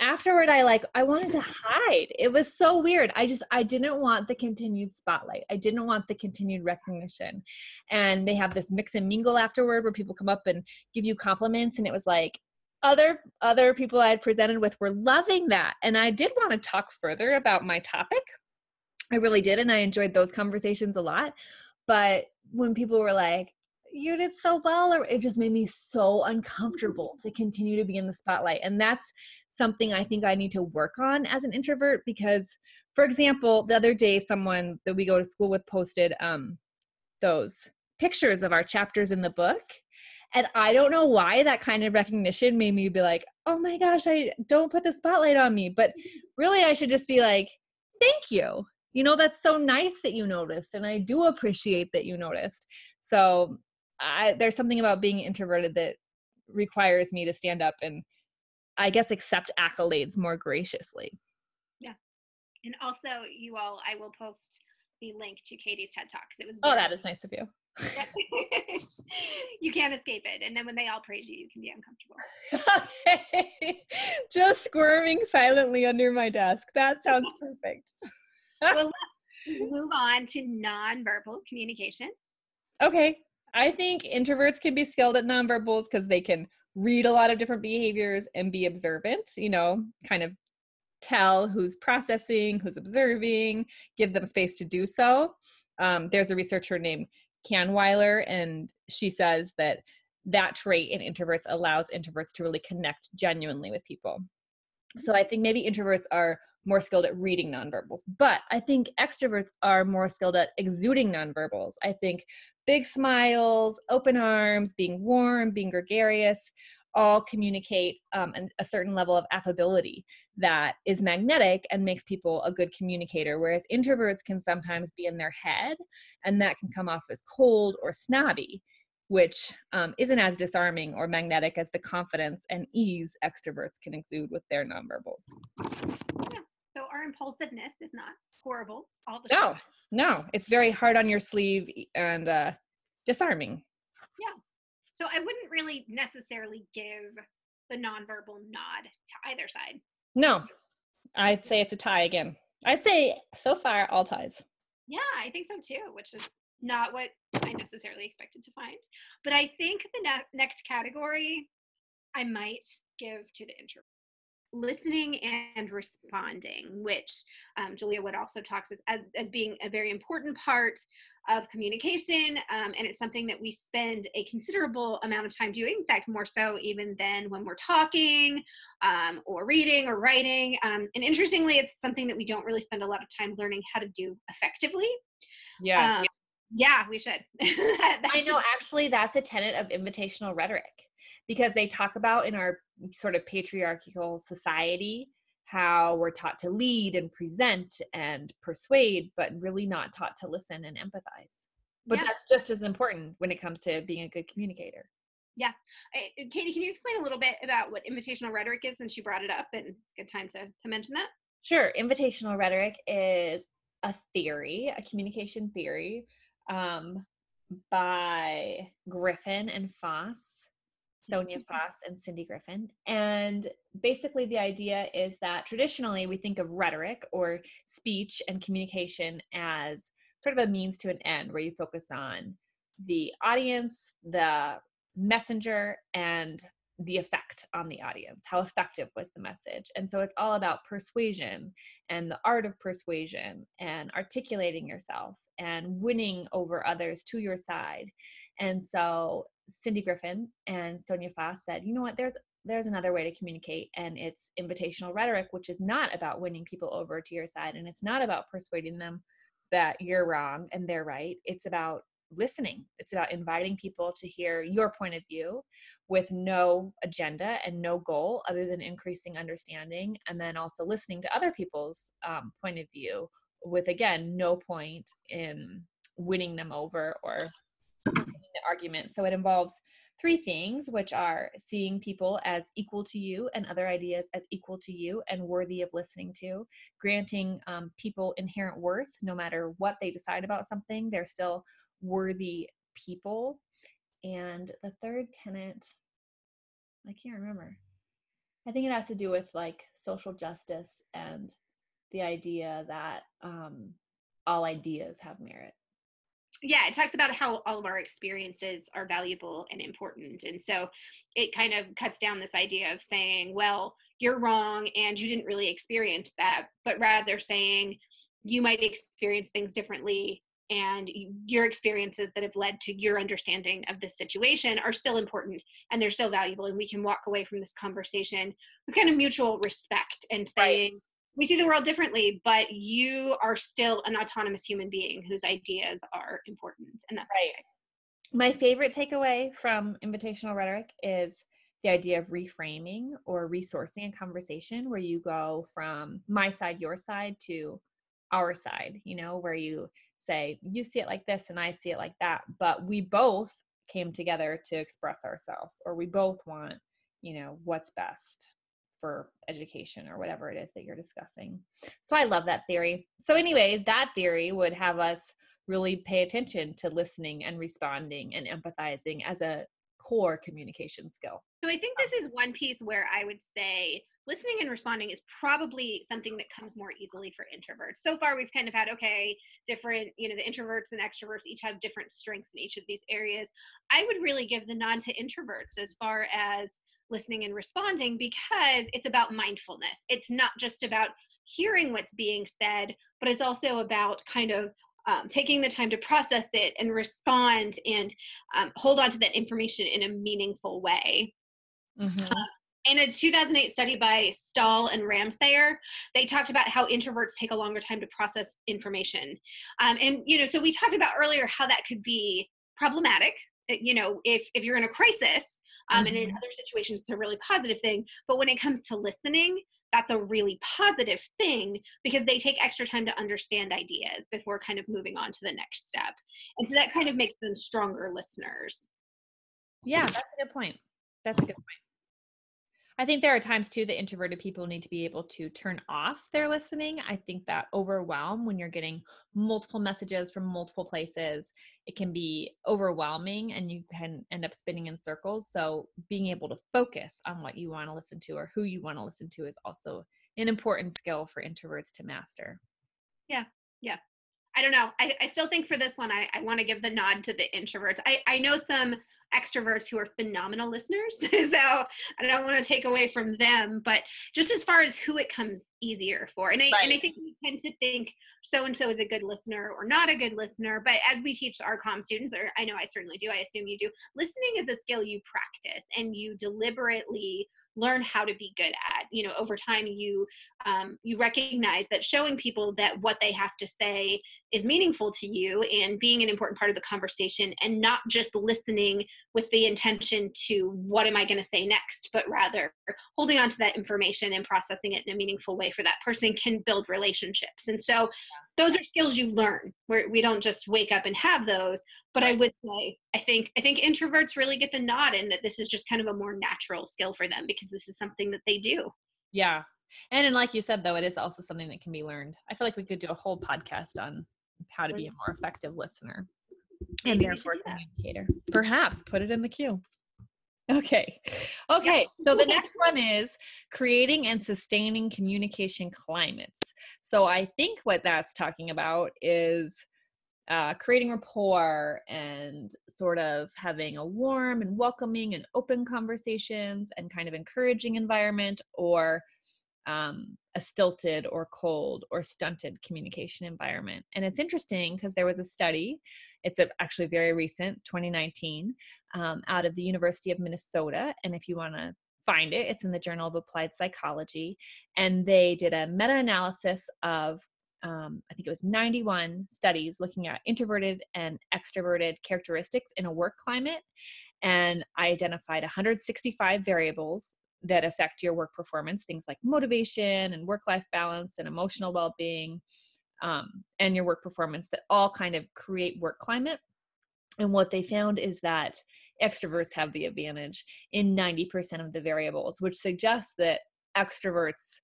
Afterward I like I wanted to hide. It was so weird. I just I didn't want the continued spotlight. I didn't want the continued recognition. And they have this mix and mingle afterward where people come up and give you compliments and it was like other other people I had presented with were loving that. And I did want to talk further about my topic I really did. And I enjoyed those conversations a lot. But when people were like, you did so well, or it just made me so uncomfortable to continue to be in the spotlight. And that's something I think I need to work on as an introvert because, for example, the other day, someone that we go to school with posted um, those pictures of our chapters in the book. And I don't know why that kind of recognition made me be like, oh my gosh, I don't put the spotlight on me. But really, I should just be like, thank you you know that's so nice that you noticed and i do appreciate that you noticed so I, there's something about being introverted that requires me to stand up and i guess accept accolades more graciously. Yeah. And also you all i will post the link to katie's ted talk it was oh that is nice of you. *laughs* You can't escape it and then when they all praise you you can be uncomfortable. *laughs* Just squirming silently under my desk. That sounds *laughs* perfect. Well, move on to nonverbal communication. Okay. I think introverts can be skilled at nonverbals because they can read a lot of different behaviors and be observant, you know, kind of tell who's processing, who's observing, give them space to do so. Um, there's a researcher named Kahnweiler, and she says that that trait in introverts allows introverts to really connect genuinely with people. So I think maybe introverts are more skilled at reading nonverbals. But I think extroverts are more skilled at exuding nonverbals. I think big smiles, open arms, being warm, being gregarious, all communicate um, an, a certain level of affability that is magnetic and makes people a good communicator. Whereas introverts can sometimes be in their head, and that can come off as cold or snobby which um, isn't as disarming or magnetic as the confidence and ease extroverts can exude with their nonverbals. Yeah. So our impulsiveness is not horrible all the no, time. No, no, it's very hard on your sleeve and uh, disarming. Yeah. So I wouldn't really necessarily give the nonverbal nod to either side. No, I'd say it's a tie again. I'd say so far all ties. Yeah, I think so too, which is not what I necessarily expected to find. But I think the ne- next category I might give to the introvert listening and responding, which um, Julia Wood also talks as, as, as, being a very important part of communication. Um, and it's something that we spend a considerable amount of time doing, in fact, more so even than when we're talking um, or reading or writing. Um, and interestingly, it's something that we don't really spend a lot of time learning how to do effectively. Yeah. Um, yeah, we should. *laughs* I know, actually, that's a tenet of invitational rhetoric because they talk about in our sort of patriarchal society how we're taught to lead and present and persuade, but really not taught to listen and empathize. But yeah. that's just as important when it comes to being a good communicator. Yeah. I, Katie, can you explain a little bit about what invitational rhetoric is since you brought it up and it's a good time to, to mention that? Sure. Invitational rhetoric is a theory, a communication theory um, by Griffin and Foss, Sonja. Foss and Cindy Griffin. And basically, the idea is that traditionally we think of rhetoric or speech and communication as sort of a means to an end where you focus on the audience, the messenger, and the effect on the audience. How effective was the message? And so it's all about persuasion and the art of persuasion and articulating yourself and winning over others to your side. And so Cindy Griffin and Sonja Foss said, you know what, there's there's another way to communicate and it's invitational rhetoric which is not about winning people over to your side and it's not about persuading them that you're wrong and they're right it's about listening. It's about inviting people to hear your point of view with no agenda and no goal other than increasing understanding, and then also listening to other people's um, point of view with, again, no point in winning them over or argument. So it involves three things, which are seeing people as equal to you and other ideas as equal to you and worthy of listening to, granting um, people inherent worth no matter what they decide about something, they're still worthy people. And the third tenant, I can't remember. I think it has to do with like social justice and the idea that um, all ideas have merit. Yeah, it talks about how all of our experiences are valuable and important. And so it kind of cuts down this idea of saying, well, you're wrong and you didn't really experience that, but rather saying you might experience things differently and your experiences that have led to your understanding of this situation are still important and they're still valuable and we can walk away from this conversation with kind of mutual respect and saying right. We see the world differently but you are still an autonomous human being whose ideas are important and that's right okay. my favorite takeaway from invitational rhetoric is the idea of reframing or resourcing a conversation where you go from my side your side to our side you know where you say you see it like this and i see it like that but we both came together to express ourselves or we both want you know what's best for education or whatever it is that you're discussing so i love that theory so anyways that theory would have us really pay attention to listening and responding and empathizing as a core communication skill so i think this is one piece where i would say listening and responding is probably something that comes more easily for introverts. So far, we've kind of had, okay, different, you know, the introverts and extroverts each have different strengths in each of these areas. I would really give the nod to introverts as far as listening and responding because it's about mindfulness. It's not just about hearing what's being said, but it's also about kind of um, taking the time to process it and respond and um, hold on to that information in a meaningful way. Mm-hmm. Uh, in a 2008 study by Stahl and Rammsayer, they talked about how introverts take a longer time to process information. Um, and, you know, so we talked about earlier how that could be problematic. Uh, you know, if, if you're in a crisis, um, mm-hmm. and in mm-hmm. other situations, it's a really positive thing. But when it comes to listening, that's a really positive thing because they take extra time to understand ideas before kind of moving on to the next step. And so that kind of makes them stronger listeners. Yeah, that's a good point. That's a good point. I think there are times too that introverted people need to be able to turn off their listening. I think that overwhelm when you're getting multiple messages from multiple places, it can be overwhelming and you can end up spinning in circles. So being able to focus on what you want to listen to or who you want to listen to is also an important skill for introverts to master. Yeah. Yeah. I don't know. I, I still think for this one, I, I want to give the nod to the introverts. I, I know some extroverts who are phenomenal listeners. *laughs* so I don't want to take away from them, but just as far as who it comes easier for. And I, right. and I think we tend to think so and so is a good listener or not a good listener. But as we teach our com students, or I know I certainly do, I assume you do, listening is a skill you practice and you deliberately learn how to be good at you know over time you um, you recognize that showing people that what they have to say is meaningful to you and being an important part of the conversation and not just listening with the intention to what am i going to say next? But rather holding on to that information and processing it in a meaningful way for that person can build relationships. And so those are skills you learn. Where we don't just wake up and have those but i would say i think i think introverts really get the nod in that this is just kind of a more natural skill for them because this is something that they do. Yeah. And, and like you said though it is also something that can be learned. I feel like we could do a whole podcast on how to be a more effective listener Maybe and therefore communicator perhaps put it in the queue Okay. Okay. So the next one is creating and sustaining communication climates. So I think what that's talking about is uh, creating rapport and sort of having a warm and welcoming and open conversations and kind of encouraging environment or um, a stilted or cold or stunted communication environment. And it's interesting because there was a study, it's a, actually very recent, 2019, um, out of the University of Minnesota. And if you want to find it, it's in the Journal of Applied Psychology. And they did a meta analysis of um, I think it was 91 studies looking at introverted and extroverted characteristics in a work climate. And I identified 165 variables that affect your work performance things like motivation and work life balance and emotional well being um, and your work performance that all kind of create work climate. And what they found is that extroverts have the advantage in 90% of the variables, which suggests that extroverts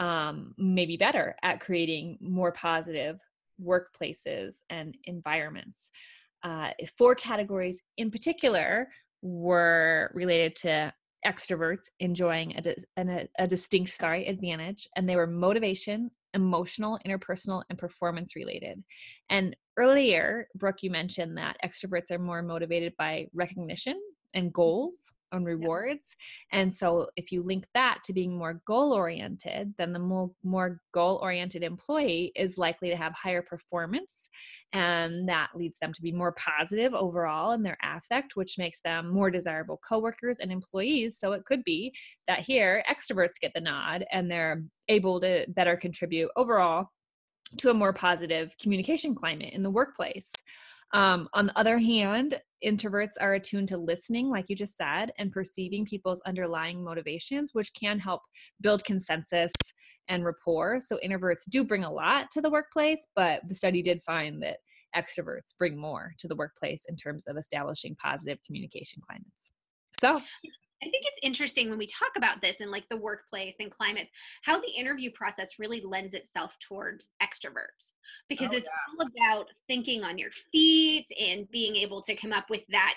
um, may be better at creating more positive workplaces and environments. Uh, four categories in particular were related to extroverts enjoying a, a, a distinct sorry advantage and they were motivation emotional interpersonal and performance related. And earlier brooke you mentioned that extroverts are more motivated by recognition and mm-hmm. goals on rewards. And so if you link that to being more goal oriented, then the more, more goal oriented employee is likely to have higher performance. And that leads them to be more positive overall in their affect, which makes them more desirable coworkers and employees. So it could be that here extroverts get the nod and they're able to better contribute overall to a more positive communication climate in the workplace. Um, on the other hand, introverts are attuned to listening, like you just said, and perceiving people's underlying motivations, which can help build consensus and rapport. So, introverts do bring a lot to the workplace, but the study did find that extroverts bring more to the workplace in terms of establishing positive communication climates. So, I think it's interesting when we talk about this in like the workplace and climates, how the interview process really lends itself towards extroverts because oh, it's yeah. all about thinking on your feet and being able to come up with that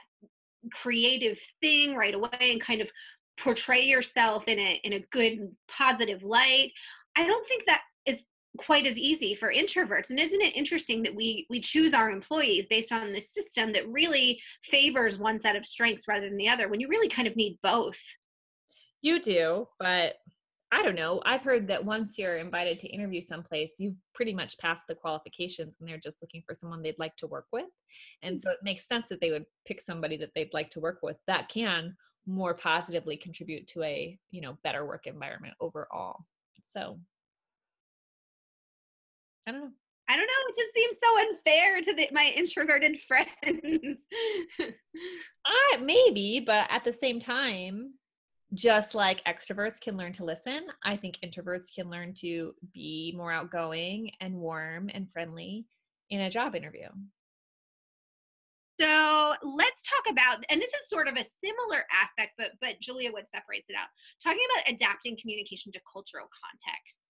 creative thing right away and kind of portray yourself in a in a good positive light. I don't think that is quite as easy for introverts. And isn't it interesting that we we choose our employees based on this system that really favors one set of strengths rather than the other when you really kind of need both? You do but i don't know. I've heard that once you're invited to interview someplace you've pretty much passed the qualifications and they're just looking for someone they'd like to work with. And so it makes sense that they would pick somebody that they'd like to work with that can more positively contribute to a you know better work environment overall. So I don't know. I don't know. It just seems so unfair to the, my introverted *laughs* friends. uh, maybe, but at the same time, just like extroverts can learn to listen, I think introverts can learn to be more outgoing and warm and friendly in a job interview. So let's talk about, and this is sort of a similar aspect, but but Julia Wood separates it out. Talking about adapting communication to cultural context.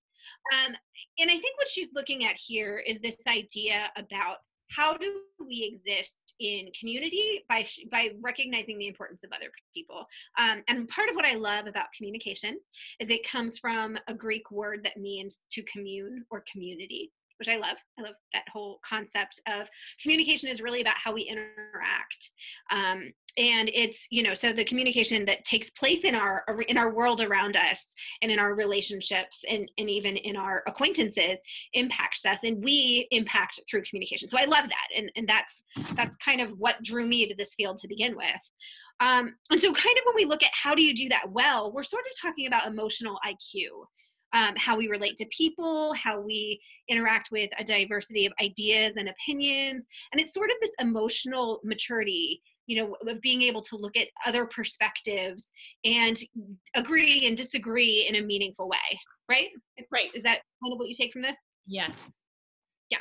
Um, and I think what she's looking at here is this idea about how do we exist in community by sh- by recognizing the importance of other people. Um, and part of what i love about communication is it comes from a greek word that means to commune or community which I love. I love that whole concept of communication is really about how we interact. Um, and it's you know so the communication that takes place in our in our world around us and in our relationships and, and even in our acquaintances impacts us and we impact through communication so i love that and, and that's that's kind of what drew me to this field to begin with um, and so kind of when we look at how do you do that well we're sort of talking about emotional iq um, how we relate to people, how we interact with a diversity of ideas and opinions. And it's sort of this emotional maturity, you know, of being able to look at other perspectives and agree and disagree in a meaningful way, right? Right. Is that kind of what you take from this? Yes. Yeah.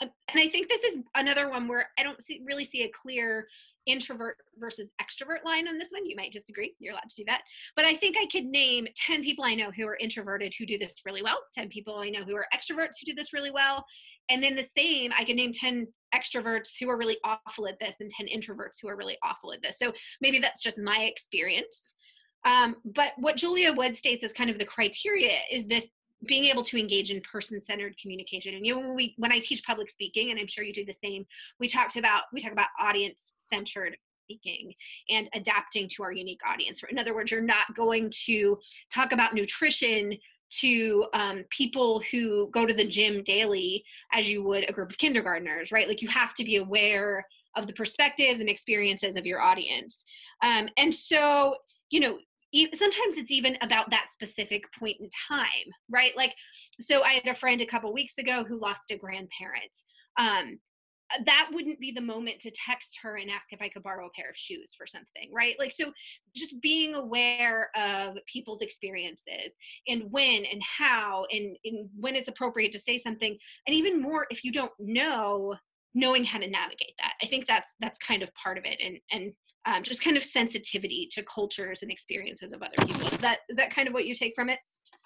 and I think this is another one where I don't see, really see a clear introvert versus extrovert line on this one. You might disagree. You're allowed to do that. But I think I could name 10 people I know who are introverted who do this really well, 10 people I know who are extroverts who do this really well. And then the same, I can name 10 extroverts who are really awful at this and 10 introverts who are really awful at this. So maybe that's just my experience. Um, but what Julia Wood states as kind of the criteria is this being able to engage in person-centered communication and you know when we when i teach public speaking and i'm sure you do the same we talked about we talk about audience centered speaking and adapting to our unique audience. In other words you're not going to talk about nutrition to um, people who go to the gym daily as you would a group of kindergartners right? Like you have to be aware of the perspectives and experiences of your audience. Um, and so you know sometimes it's even about that specific point in time right? Like so i had a friend a couple weeks ago who lost a grandparent. Um that wouldn't be the moment to text her and ask if i could borrow a pair of shoes for something right like so just being aware of people's experiences and when and how and, and when it's appropriate to say something and even more if you don't know knowing how to navigate that i think that's that's kind of part of it and and um, just kind of sensitivity to cultures and experiences of other people. Is that is that kind of what you take from it?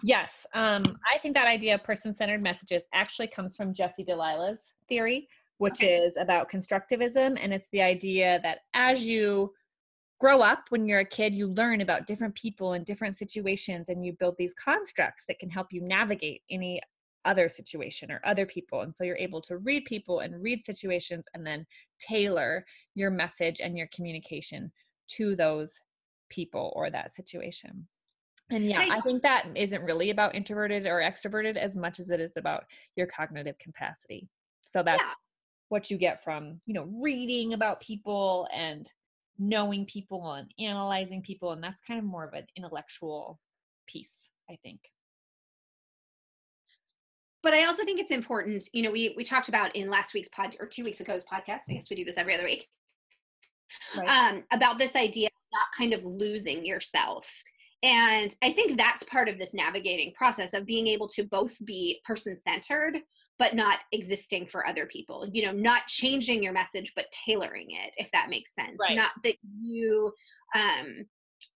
Yes, um, I think that idea of person-centered messages actually comes from Jesse Delia's theory, which okay. is about constructivism, and it's the idea that as you grow up when you're a kid you learn about different people and different situations and you build these constructs that can help you navigate any other situation or other people. And so you're able to read people and read situations and then tailor your message and your communication to those people or that situation. And yeah, I think that isn't really about introverted or extroverted as much as it is about your cognitive capacity. So that's yeah. What you get from, you know, reading about people and knowing people and analyzing people. And that's kind of more of an intellectual piece, I think but I also think it's important. You know, we we talked about in last week's pod or two weeks ago's podcast. I guess we do this every other week. Right. Um, about this idea of not kind of losing yourself. And I think that's part of this navigating process of being able to both be person centered, but not existing for other people. You know, not changing your message, but tailoring it, if that makes sense. Right. Not that you um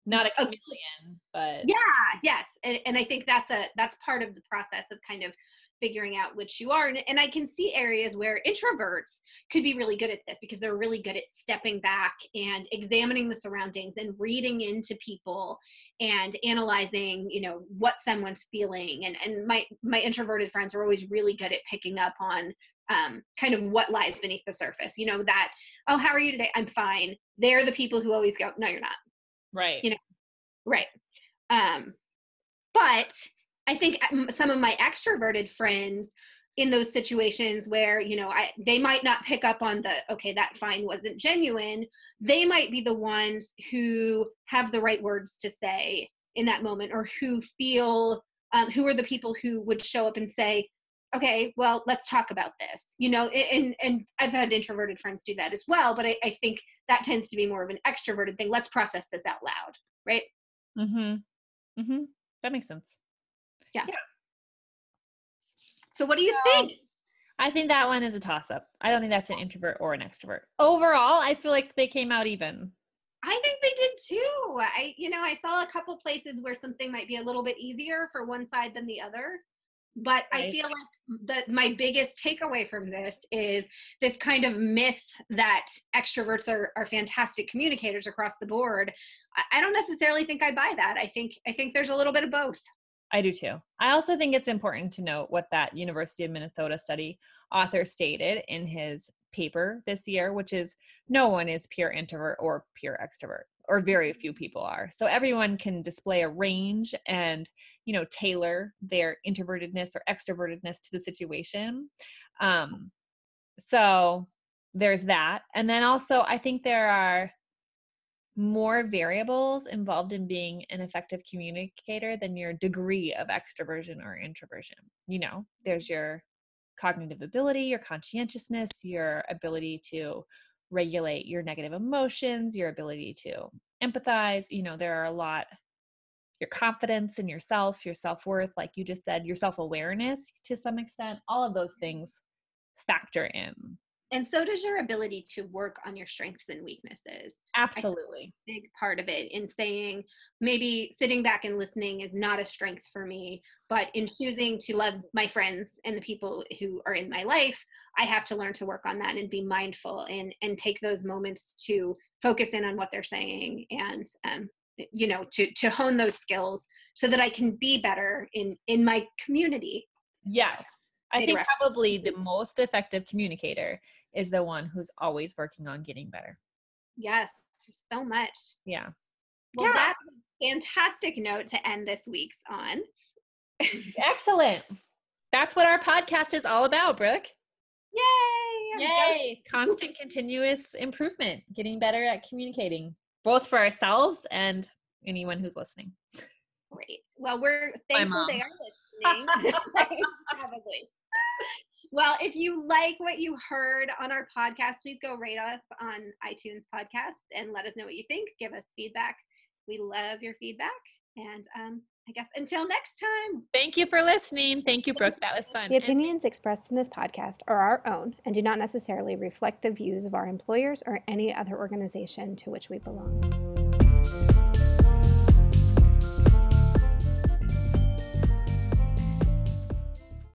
not a chameleon but yeah yes and, and i think that's a that's part of the process of kind of figuring out which you are. And, and, I can see areas where introverts could be really good at this because they're really good at stepping back and examining the surroundings and reading into people and analyzing, you know, what someone's feeling. And, and my, my introverted friends are always really good at picking up on um, kind of what lies beneath the surface, you know, that, oh, how are you today? I'm fine. They're the people who always go, no, you're not. Right. You know, right. Um, but I think um, some of my extroverted friends in those situations where you know I they might not pick up on the okay that fine wasn't genuine they might be the ones who have the right words to say in that moment or who feel um, who are the people who would show up and say okay well let's talk about this you know and and i've had introverted friends do that as well but i, I think that tends to be more of an extroverted thing let's process this out loud right? Mm-hmm. Mm-hmm. That makes sense yeah. yeah. So what do you so, think? I think that one is a toss up. I don't think that's an introvert or an extrovert. Overall, I feel like they came out even. I think they did too. I you know, I saw a couple places where something might be a little bit easier for one side than the other. But right. I feel like that my biggest takeaway from this is this kind of myth that extroverts are, are fantastic communicators across the board. I, I don't necessarily think I buy that. I think I think there's a little bit of both. I do too. I also think it's important to note what that University of Minnesota study author stated in his paper this year, which is no one is pure introvert or pure extrovert, or very few people are. So everyone can display a range and, you know, tailor their introvertedness or extrovertedness to the situation. Um, so there's that. And then also, I think there are more variables involved in being an effective communicator than your degree of extroversion or introversion. You know, there's mm-hmm. your cognitive ability, your conscientiousness, your ability to regulate your negative emotions, your ability to empathize. You know, there are a lot, your confidence in yourself, your self worth, like you just said, your self awareness to some extent, all of those things factor in and so does your ability to work on your strengths and weaknesses. Absolutely. big part of it in saying maybe sitting back and listening is not a strength for me but in choosing to love my friends and the people who are in my life i have to learn to work on that and be mindful and and take those moments to focus in on what they're saying and um, you know to to hone those skills so that i can be better in in my community. Yes. I think probably the most effective communicator is the one who's always working on getting better. Yes, so much. Yeah. Well, yeah. that's a fantastic note to end this week's on. *laughs* Excellent. That's what our podcast is all about, Brooke. Yay! Yay! Constant continuous improvement, getting better at communicating, both for ourselves and anyone who's listening. Great. Well, we're thankful they are listening. *laughs* Probably. *laughs* Well, if you like what you heard on our podcast, please go rate us on iTunes podcast and let us know what you think. Give us feedback. We love your feedback. And um, I guess until next time. Thank you for listening. Thank you, Brooke. That was fun. The opinions expressed in this podcast are our own and do not necessarily reflect the views of our employers or any other organization to which we belong.